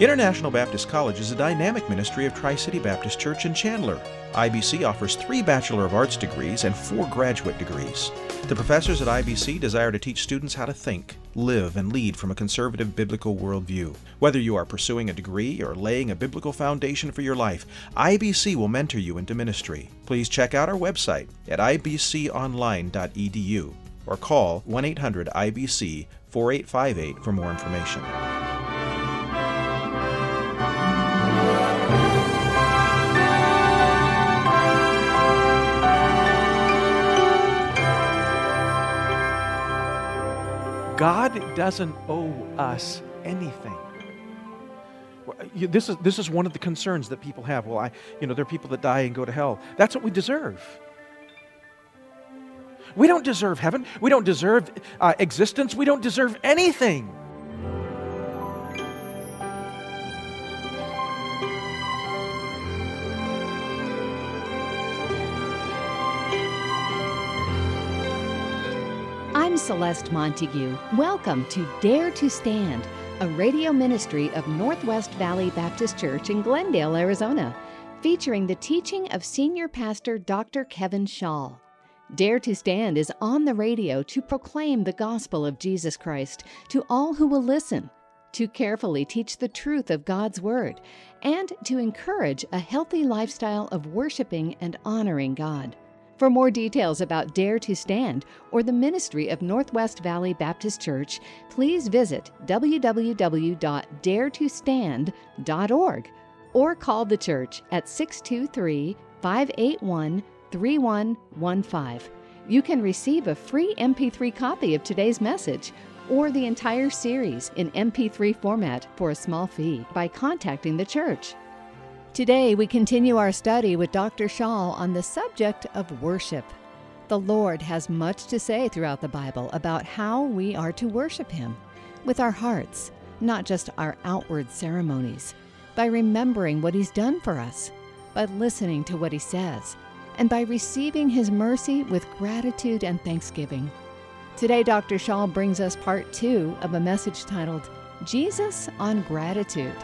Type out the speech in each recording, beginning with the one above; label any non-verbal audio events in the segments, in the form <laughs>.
International Baptist College is a dynamic ministry of Tri City Baptist Church in Chandler. IBC offers three Bachelor of Arts degrees and four graduate degrees. The professors at IBC desire to teach students how to think, live, and lead from a conservative biblical worldview. Whether you are pursuing a degree or laying a biblical foundation for your life, IBC will mentor you into ministry. Please check out our website at ibconline.edu or call 1 800 IBC 4858 for more information. God doesn't owe us anything. This is, this is one of the concerns that people have. Well, I, you know, there are people that die and go to hell. That's what we deserve. We don't deserve heaven. We don't deserve uh, existence. We don't deserve anything. Celeste Montague. Welcome to Dare to Stand, a radio ministry of Northwest Valley Baptist Church in Glendale, Arizona, featuring the teaching of Senior Pastor Dr. Kevin Schall. Dare to Stand is on the radio to proclaim the gospel of Jesus Christ to all who will listen, to carefully teach the truth of God's Word, and to encourage a healthy lifestyle of worshiping and honoring God. For more details about Dare to Stand or the ministry of Northwest Valley Baptist Church, please visit www.daretostand.org or call the church at 623 581 3115. You can receive a free MP3 copy of today's message or the entire series in MP3 format for a small fee by contacting the church. Today, we continue our study with Dr. Schall on the subject of worship. The Lord has much to say throughout the Bible about how we are to worship Him with our hearts, not just our outward ceremonies, by remembering what He's done for us, by listening to what He says, and by receiving His mercy with gratitude and thanksgiving. Today, Dr. Schall brings us part two of a message titled Jesus on Gratitude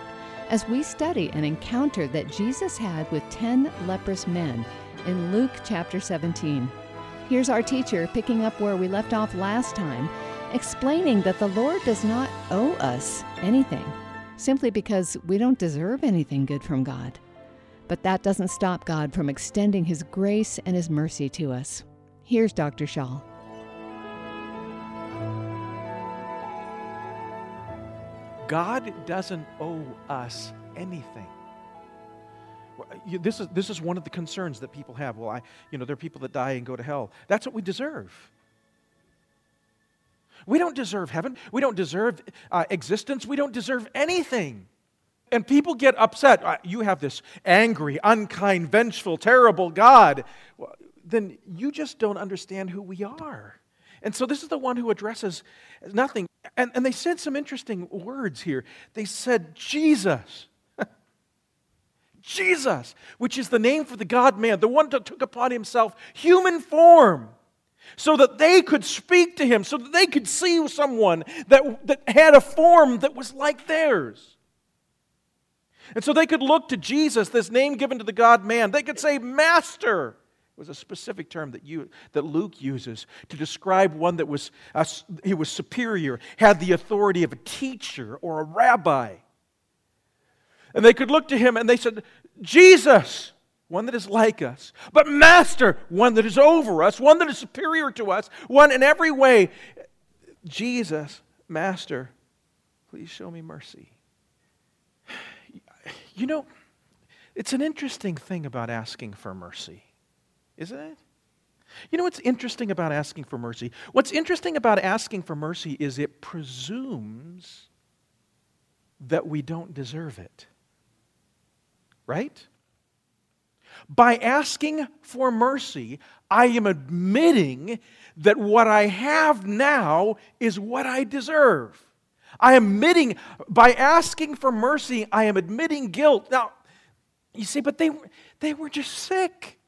as we study an encounter that Jesus had with 10 leprous men in Luke chapter 17. Here's our teacher picking up where we left off last time, explaining that the Lord does not owe us anything simply because we don't deserve anything good from God. But that doesn't stop God from extending His grace and His mercy to us. Here's Dr. Schall. God doesn't owe us anything. This is, this is one of the concerns that people have. Well, I, you know, there are people that die and go to hell. That's what we deserve. We don't deserve heaven. We don't deserve uh, existence. We don't deserve anything. And people get upset. Uh, you have this angry, unkind, vengeful, terrible God. Well, then you just don't understand who we are. And so this is the one who addresses nothing. And, and they said some interesting words here. They said, Jesus. <laughs> Jesus, which is the name for the God man, the one that took upon himself human form so that they could speak to him, so that they could see someone that, that had a form that was like theirs. And so they could look to Jesus, this name given to the God man. They could say, Master. It was a specific term that, you, that Luke uses to describe one that was, uh, he was superior, had the authority of a teacher or a rabbi. And they could look to him and they said, Jesus, one that is like us, but Master, one that is over us, one that is superior to us, one in every way. Jesus, Master, please show me mercy. <sighs> You know, it's an interesting thing about asking for mercy isn't it? You know what's interesting about asking for mercy? What's interesting about asking for mercy is it presumes that we don't deserve it. Right? By asking for mercy, I am admitting that what I have now is what I deserve. I am admitting, by asking for mercy, I am admitting guilt. Now, you see, but they, they were just sick.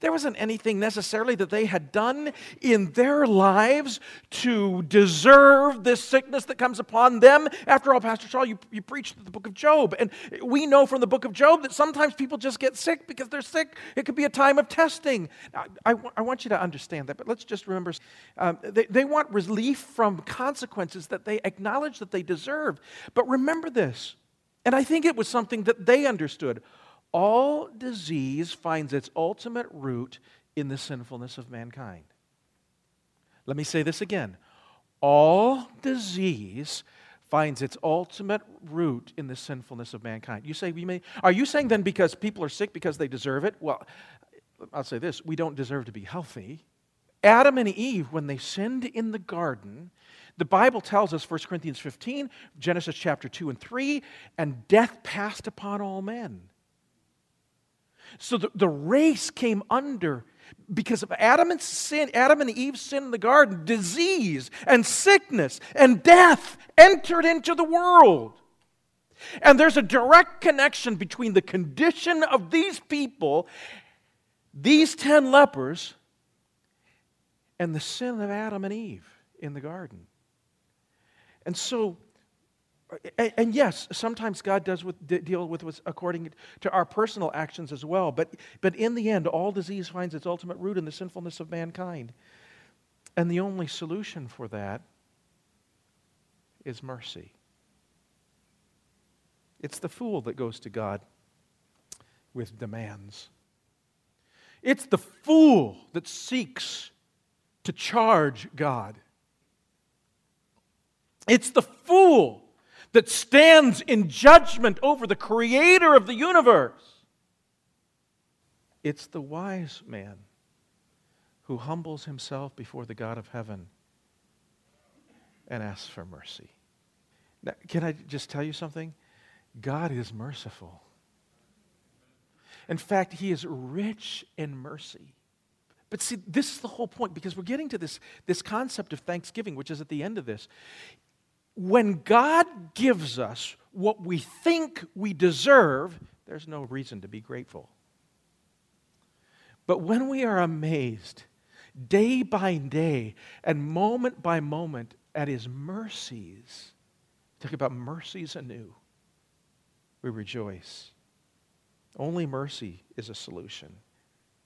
There wasn't anything necessarily that they had done in their lives to deserve this sickness that comes upon them. After all, Pastor Schall, you, you preached the book of Job. And we know from the book of Job that sometimes people just get sick because they're sick. It could be a time of testing. I, I, I want you to understand that, but let's just remember um, they, they want relief from consequences that they acknowledge that they deserve. But remember this, and I think it was something that they understood. All disease finds its ultimate root in the sinfulness of mankind. Let me say this again. All disease finds its ultimate root in the sinfulness of mankind. You say, we may, are you saying then because people are sick because they deserve it? Well, I'll say this we don't deserve to be healthy. Adam and Eve, when they sinned in the garden, the Bible tells us, 1 Corinthians 15, Genesis chapter 2 and 3, and death passed upon all men. So the, the race came under because of Adam and sin, Adam and Eve's sin in the garden, disease and sickness and death entered into the world. And there's a direct connection between the condition of these people, these 10 lepers, and the sin of Adam and Eve in the garden. And so and, and yes, sometimes God does with, deal with us according to our personal actions as well. But, but in the end, all disease finds its ultimate root in the sinfulness of mankind. And the only solution for that is mercy. It's the fool that goes to God with demands. It's the fool that seeks to charge God. It's the fool that stands in judgment over the creator of the universe. It's the wise man who humbles himself before the God of heaven and asks for mercy. Now, can I just tell you something? God is merciful. In fact, He is rich in mercy. But see, this is the whole point because we're getting to this, this concept of thanksgiving, which is at the end of this when God gives us what we think we deserve, there's no reason to be grateful. But when we are amazed day by day and moment by moment at His mercies, talk about mercies anew, we rejoice. Only mercy is a solution.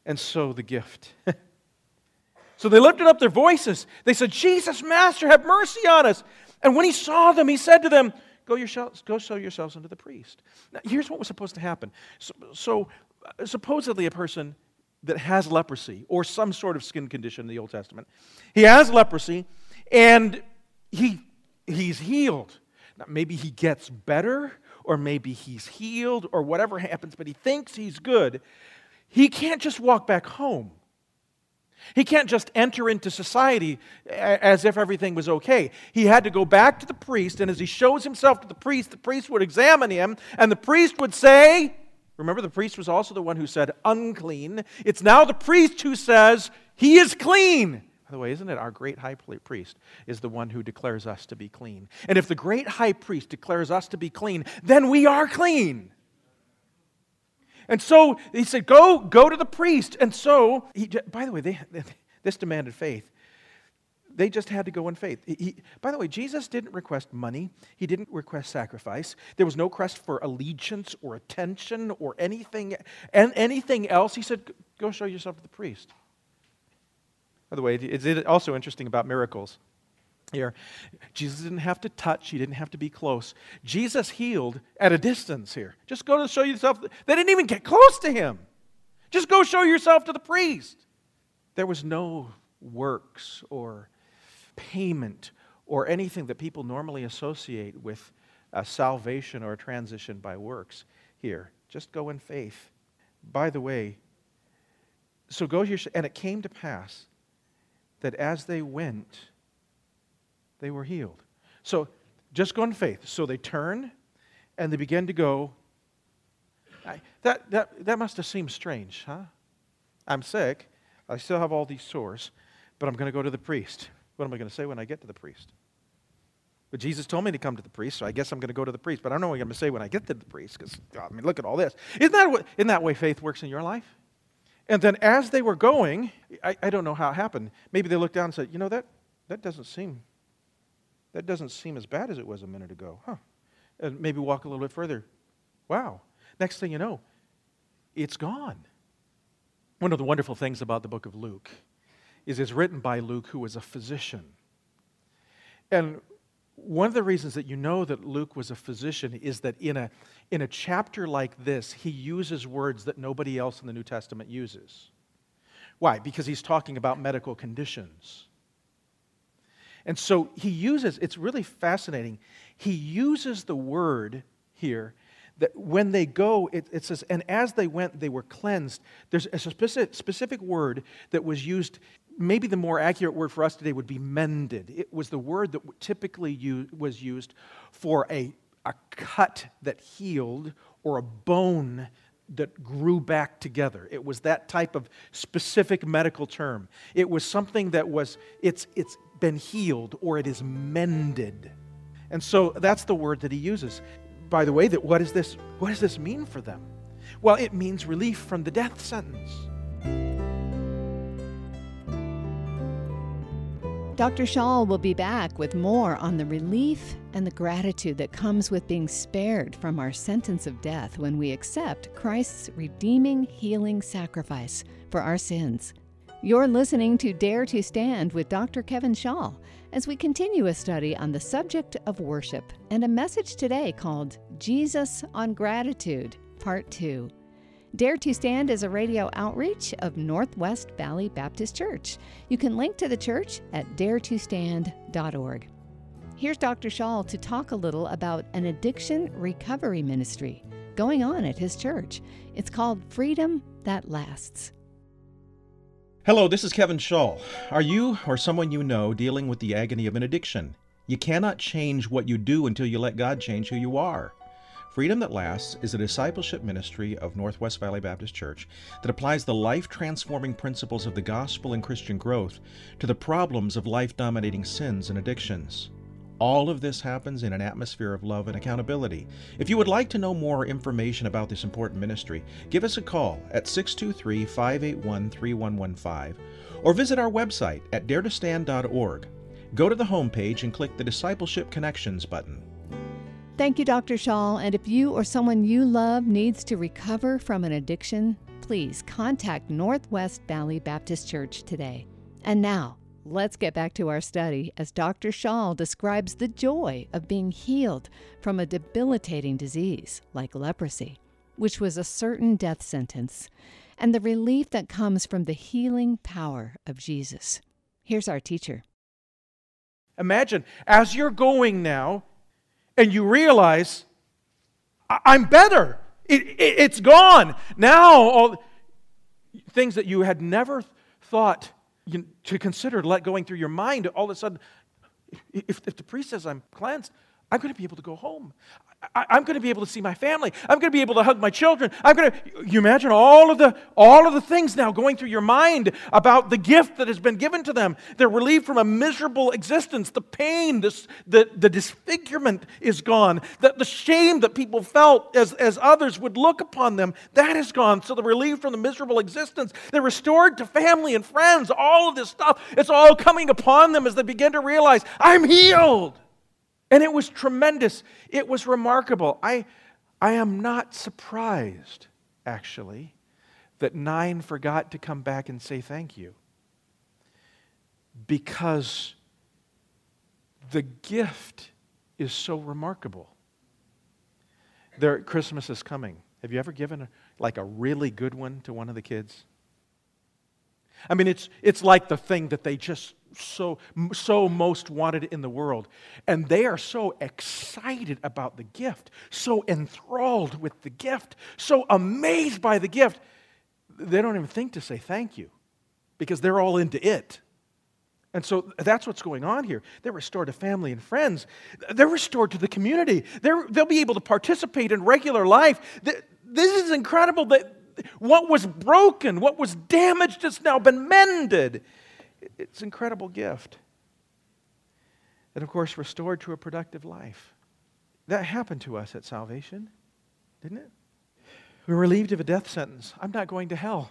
And so the gift. <laughs> so they lifted up their voices. They said, Jesus, Master, have mercy on us. And when he saw them, he said to them, Go, yourselves, go show yourselves unto the priest. Now, here's what was supposed to happen. So, so uh, supposedly, a person that has leprosy or some sort of skin condition in the Old Testament, he has leprosy and he, he's healed. Now, maybe he gets better or maybe he's healed or whatever happens, but he thinks he's good. He can't just walk back home. He can't just enter into society as if everything was okay. He had to go back to the priest, and as he shows himself to the priest, the priest would examine him, and the priest would say, Remember, the priest was also the one who said unclean. It's now the priest who says he is clean. By the way, isn't it our great high priest is the one who declares us to be clean? And if the great high priest declares us to be clean, then we are clean. And so he said, Go, go to the priest. And so, he, by the way, they, this demanded faith. They just had to go in faith. He, by the way, Jesus didn't request money. He didn't request sacrifice. There was no request for allegiance or attention or anything, and anything else. He said, Go show yourself to the priest. By the way, it's also interesting about miracles here. Jesus didn't have to touch, he didn't have to be close. Jesus healed at a distance here. Just go to show yourself. They didn't even get close to him. Just go show yourself to the priest. There was no works or payment or anything that people normally associate with salvation or a transition by works here. Just go in faith. By the way, so go here, and it came to pass that as they went, they were healed. So just go in faith. So they turn and they begin to go. I, that, that, that must have seemed strange, huh? I'm sick. I still have all these sores, but I'm going to go to the priest. What am I going to say when I get to the priest? But Jesus told me to come to the priest, so I guess I'm going to go to the priest. But I don't know what I'm going to say when I get to the priest, because I mean, look at all this. Isn't that what, isn't that way faith works in your life? And then as they were going, I, I don't know how it happened. Maybe they looked down and said, you know, that, that doesn't seem that doesn't seem as bad as it was a minute ago. Huh. And maybe walk a little bit further. Wow. Next thing you know, it's gone. One of the wonderful things about the book of Luke is it's written by Luke, who was a physician. And one of the reasons that you know that Luke was a physician is that in a, in a chapter like this, he uses words that nobody else in the New Testament uses. Why? Because he's talking about medical conditions. And so he uses, it's really fascinating, he uses the word here that when they go, it, it, says, and as they went, they were cleansed. There's a specific, specific word that was used, maybe the more accurate word for us today would be mended. It was the word that typically was used for a, a cut that healed or a bone that grew back together. It was that type of specific medical term. It was something that was, it's, it's been healed or it is mended. And so that's the word that he uses. By the way, that what, is this, what does this mean for them? Well, it means relief from the death sentence. Dr. Schall will be back with more on the relief and the gratitude that comes with being spared from our sentence of death when we accept Christ's redeeming, healing sacrifice for our sins. You're listening to Dare to Stand with Dr. Kevin Schall as we continue a study on the subject of worship and a message today called Jesus on Gratitude, Part 2. Dare to Stand is a radio outreach of Northwest Valley Baptist Church. You can link to the church at daretostand.org. Here's Dr. Schall to talk a little about an addiction recovery ministry going on at his church. It's called Freedom That Lasts. Hello, this is Kevin Schall. Are you or someone you know dealing with the agony of an addiction? You cannot change what you do until you let God change who you are. Freedom That Lasts is a discipleship ministry of Northwest Valley Baptist Church that applies the life transforming principles of the gospel and Christian growth to the problems of life dominating sins and addictions. All of this happens in an atmosphere of love and accountability. If you would like to know more information about this important ministry, give us a call at 623 581 3115 or visit our website at daretostand.org. Go to the homepage and click the Discipleship Connections button. Thank you, Dr. Schall. And if you or someone you love needs to recover from an addiction, please contact Northwest Valley Baptist Church today. And now, let's get back to our study as Dr. Schall describes the joy of being healed from a debilitating disease like leprosy, which was a certain death sentence, and the relief that comes from the healing power of Jesus. Here's our teacher. Imagine as you're going now, and you realize, I'm better. It, it, it's gone. Now, all things that you had never thought you, to consider let going through your mind, all of a sudden, if, if the priest says I'm cleansed, I'm going to be able to go home. I, am going to be able to see my family. I'm going to be able to hug my children. I'm going to. You imagine all of the all of the things now going through your mind about the gift that has been given to them. They're relieved from a miserable existence. The pain, this, the the disfigurement is gone. The, the shame that people felt as as others would look upon them that is gone. So they're relieved from the miserable existence. They're restored to family and friends. All of this stuff, it's all coming upon them as they begin to realize I'm healed. And it was tremendous. It was remarkable. I, I am not surprised, actually, that nine forgot to come back and say thank you. Because the gift is so remarkable. There, Christmas is coming. Have you ever given a, like a really good one to one of the kids? I mean, it's, it's like the thing that they just so, so most wanted in the world. And they are so excited about the gift, so enthralled with the gift, so amazed by the gift, they don't even think to say thank you because they're all into it. And so that's what's going on here. They're restored to family and friends. They're restored to the community. They're, they'll be able to participate in regular life. This is incredible that what was broken, what was damaged, has now been mended. It's an incredible gift. And of course, restored to a productive life. That happened to us at salvation, didn't it? We were relieved of a death sentence. I'm not going to hell.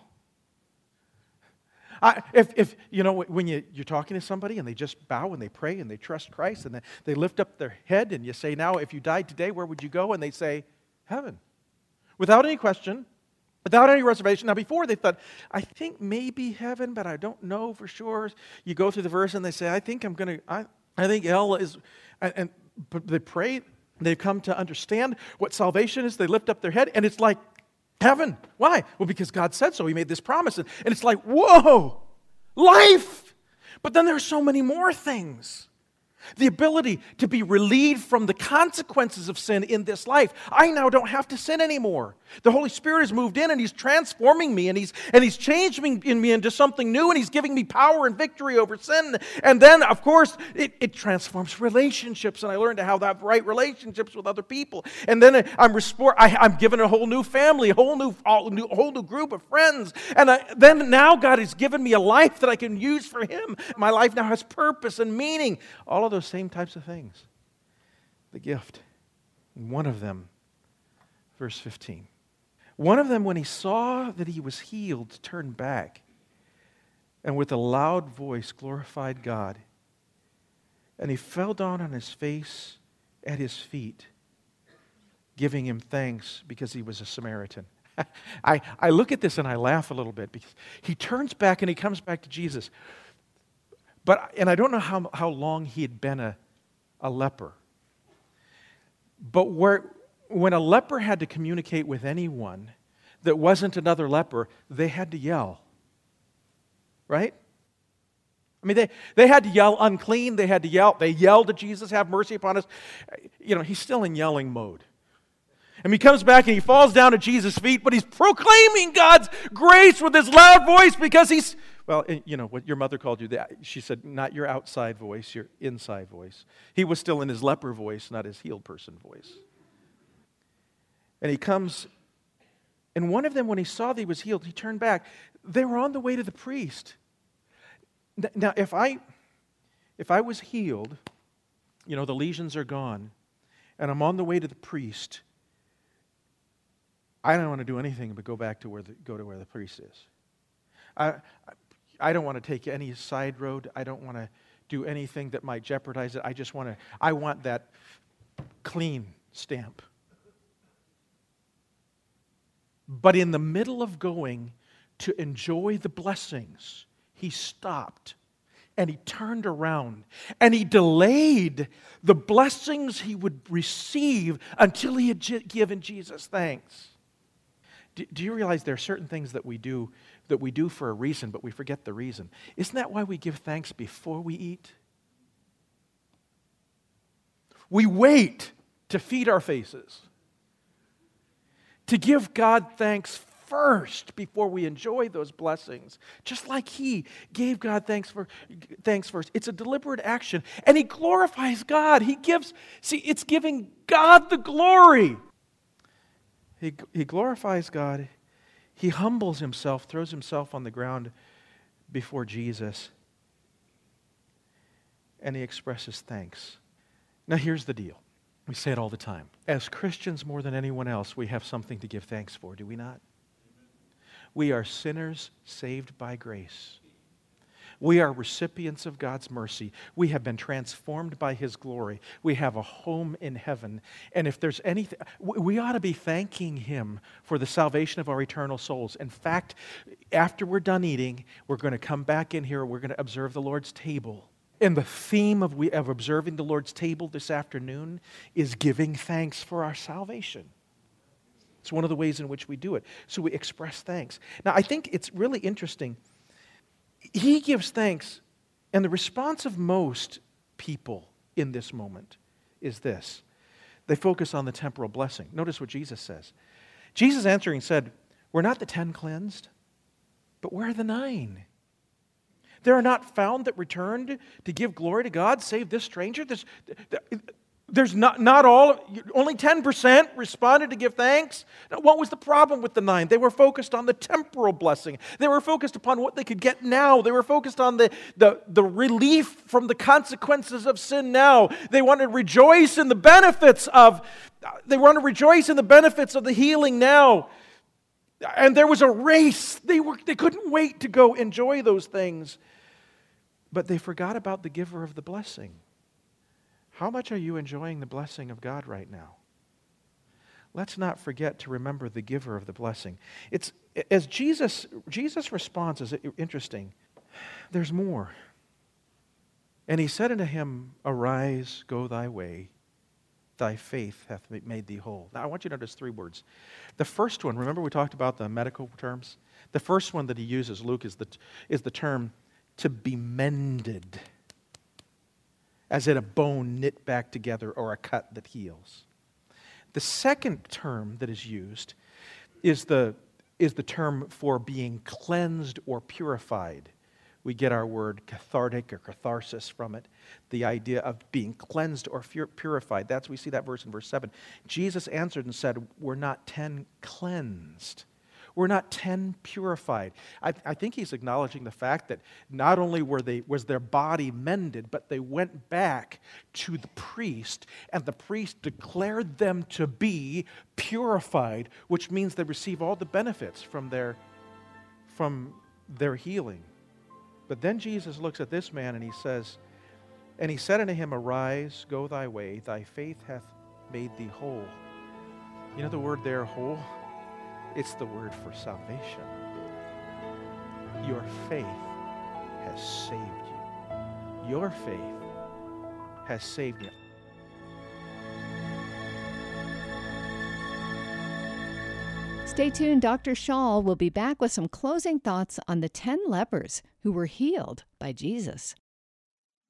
I, if, if, you know, when you, you're talking to somebody and they just bow and they pray and they trust Christ and they, they lift up their head and you say, Now, if you died today, where would you go? And they say, Heaven. Without any question, without any reservation. Now, before they thought, I think maybe heaven, but I don't know for sure. You go through the verse and they say, I think I'm going to, I, I think hell is, and, and they pray, they come to understand what salvation is, they lift up their head, and it's like heaven. Why? Well, because God said so. He made this promise. And, and it's like, whoa, life. But then there are so many more things the ability to be relieved from the consequences of sin in this life. I now don't have to sin anymore. The Holy Spirit has moved in and He's transforming me and He's, and he's changed me, in me into something new and He's giving me power and victory over sin. And then, of course, it, it transforms relationships and I learn to have that right relationships with other people. And then I'm I, am given a whole new family, a whole new, a new, whole new group of friends. And I, then now God has given me a life that I can use for Him. My life now has purpose and meaning. All of those same types of things. The gift. And one of them, verse 15. One of them, when he saw that he was healed, turned back and with a loud voice glorified God. And he fell down on his face at his feet, giving him thanks because he was a Samaritan. <laughs> I, I look at this and I laugh a little bit because he turns back and he comes back to Jesus. But, and I don't know how, how long he had been a, a leper. But where, when a leper had to communicate with anyone that wasn't another leper, they had to yell. Right? I mean, they, they had to yell unclean. They had to yell. They yelled to Jesus, have mercy upon us. You know, he's still in yelling mode. And he comes back and he falls down at Jesus' feet, but he's proclaiming God's grace with his loud voice because he's, well, you know, what your mother called you, she said, not your outside voice, your inside voice. He was still in his leper voice, not his healed person voice. And he comes, and one of them, when he saw that he was healed, he turned back. They were on the way to the priest. Now, if I, if I was healed, you know, the lesions are gone, and I'm on the way to the priest, I don't want to do anything but go back to where the, go to where the priest is. I, I don't want to take any side road. I don't want to do anything that might jeopardize it. I just want to, I want that clean stamp. But in the middle of going to enjoy the blessings, he stopped and he turned around and he delayed the blessings he would receive until he had given Jesus thanks. Do, do you realize there are certain things that we do that we do for a reason, but we forget the reason? Isn't that why we give thanks before we eat? We wait to feed our faces, to give God thanks first before we enjoy those blessings. Just like he gave God thanks for thanks first. It's a deliberate action and he glorifies God. He gives see it's giving God the glory. He, he glorifies God. He humbles himself, throws himself on the ground before Jesus, and he expresses thanks. Now, here's the deal. We say it all the time. As Christians, more than anyone else, we have something to give thanks for, do we not? We are sinners saved by grace. We are recipients of God's mercy. We have been transformed by His glory. We have a home in heaven. And if there's anything, we ought to be thanking Him for the salvation of our eternal souls. In fact, after we're done eating, we're going to come back in here, we're going to observe the Lord's table. And the theme of, we, of observing the Lord's table this afternoon is giving thanks for our salvation. It's one of the ways in which we do it. So we express thanks. Now, I think it's really interesting he gives thanks, and the response of most people in this moment is this they focus on the temporal blessing. Notice what Jesus says. Jesus answering said, We're not the ten cleansed, but where are the nine? There are not found that returned to give glory to God, save this stranger. This, there's not, not all, only 10% responded to give thanks. Now, what was the problem with the nine? They were focused on the temporal blessing. They were focused upon what they could get now. They were focused on the, the, the relief from the consequences of sin now. They wanted to rejoice in the benefits of, they wanted to rejoice in the benefits of the healing now. And there was a race. They, were, they couldn't wait to go enjoy those things. But they forgot about the giver of the blessing. How much are you enjoying the blessing of God right now? Let's not forget to remember the giver of the blessing. It's as Jesus Jesus response is interesting. There's more. And he said unto him, Arise, go thy way. Thy faith hath made thee whole. Now, I want you to notice three words. The first one, remember we talked about the medical terms? The first one that he uses, Luke, is the, is the term to be mended, as in a bone knit back together or a cut that heals. The second term that is used is the, is the term for being cleansed or purified we get our word cathartic or catharsis from it, the idea of being cleansed or purified. That's we see that verse in verse 7. Jesus answered and said, We're not ten cleansed. We're not ten purified. I, I think he's acknowledging the fact that not only were they, was their body mended, but they went back to the priest, and the priest declared them to be purified, which means they receive all the benefits from their, from their healing. But then Jesus looks at this man and he says, And he said unto him, Arise, go thy way, thy faith hath made thee whole. You know the word there, whole? It's the word for salvation. Your faith has saved you. Your faith has saved you. Stay tuned. Dr. Schall will be back with some closing thoughts on the 10 lepers who were healed by Jesus.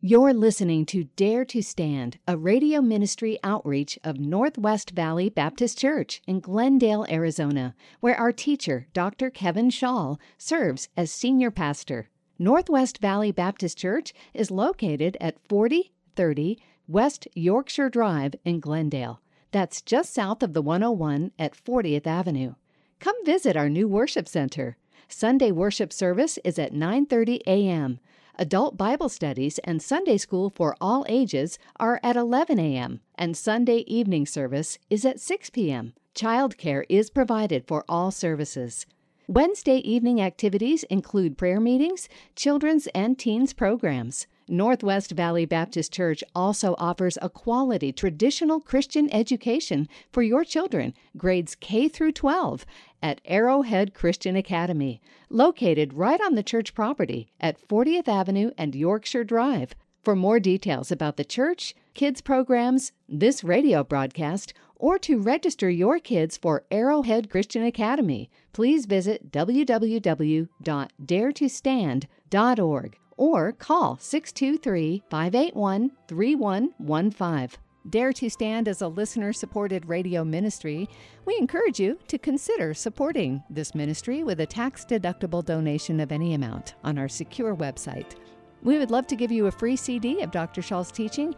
You're listening to Dare to Stand, a radio ministry outreach of Northwest Valley Baptist Church in Glendale, Arizona, where our teacher, Dr. Kevin Schall, serves as senior pastor. Northwest Valley Baptist Church is located at 4030 West Yorkshire Drive in Glendale. That's just south of the 101 at 40th Avenue. Come visit our new worship center. Sunday worship service is at 9:30 a.m. Adult Bible studies and Sunday school for all ages are at 11 a.m. and Sunday evening service is at 6 p.m. Childcare is provided for all services. Wednesday evening activities include prayer meetings, children's and teens programs. Northwest Valley Baptist Church also offers a quality traditional Christian education for your children, grades K through 12, at Arrowhead Christian Academy, located right on the church property at 40th Avenue and Yorkshire Drive. For more details about the church, kids programs, this radio broadcast, or to register your kids for Arrowhead Christian Academy, please visit www.daretostand.org or call 623 581 3115. Dare to Stand as a listener supported radio ministry. We encourage you to consider supporting this ministry with a tax deductible donation of any amount on our secure website. We would love to give you a free CD of Dr. Schall's teaching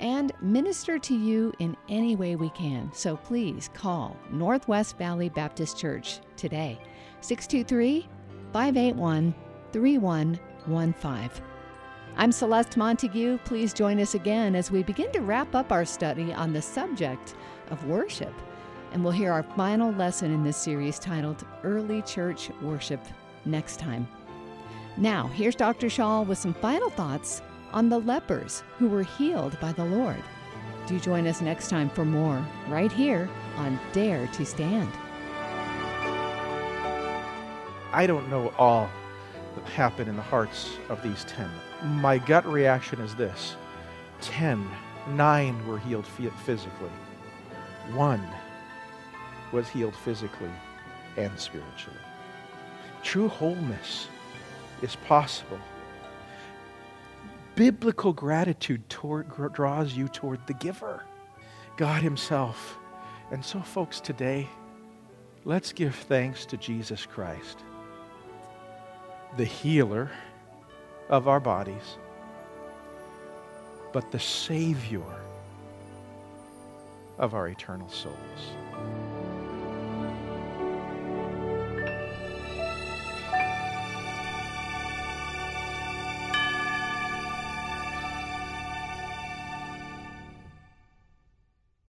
and minister to you in any way we can. So please call Northwest Valley Baptist Church today, 623 581 3115. 15. I'm Celeste Montague. Please join us again as we begin to wrap up our study on the subject of worship. And we'll hear our final lesson in this series titled Early Church Worship next time. Now, here's Dr. Schall with some final thoughts on the lepers who were healed by the Lord. Do join us next time for more, right here on Dare to Stand. I don't know all that happened in the hearts of these 10. My gut reaction is this 10, 9 were healed physically, 1 was healed physically and spiritually. True wholeness is possible. Biblical gratitude toward, draws you toward the giver, God Himself. And so, folks, today, let's give thanks to Jesus Christ the healer of our bodies, but the Savior of our eternal souls.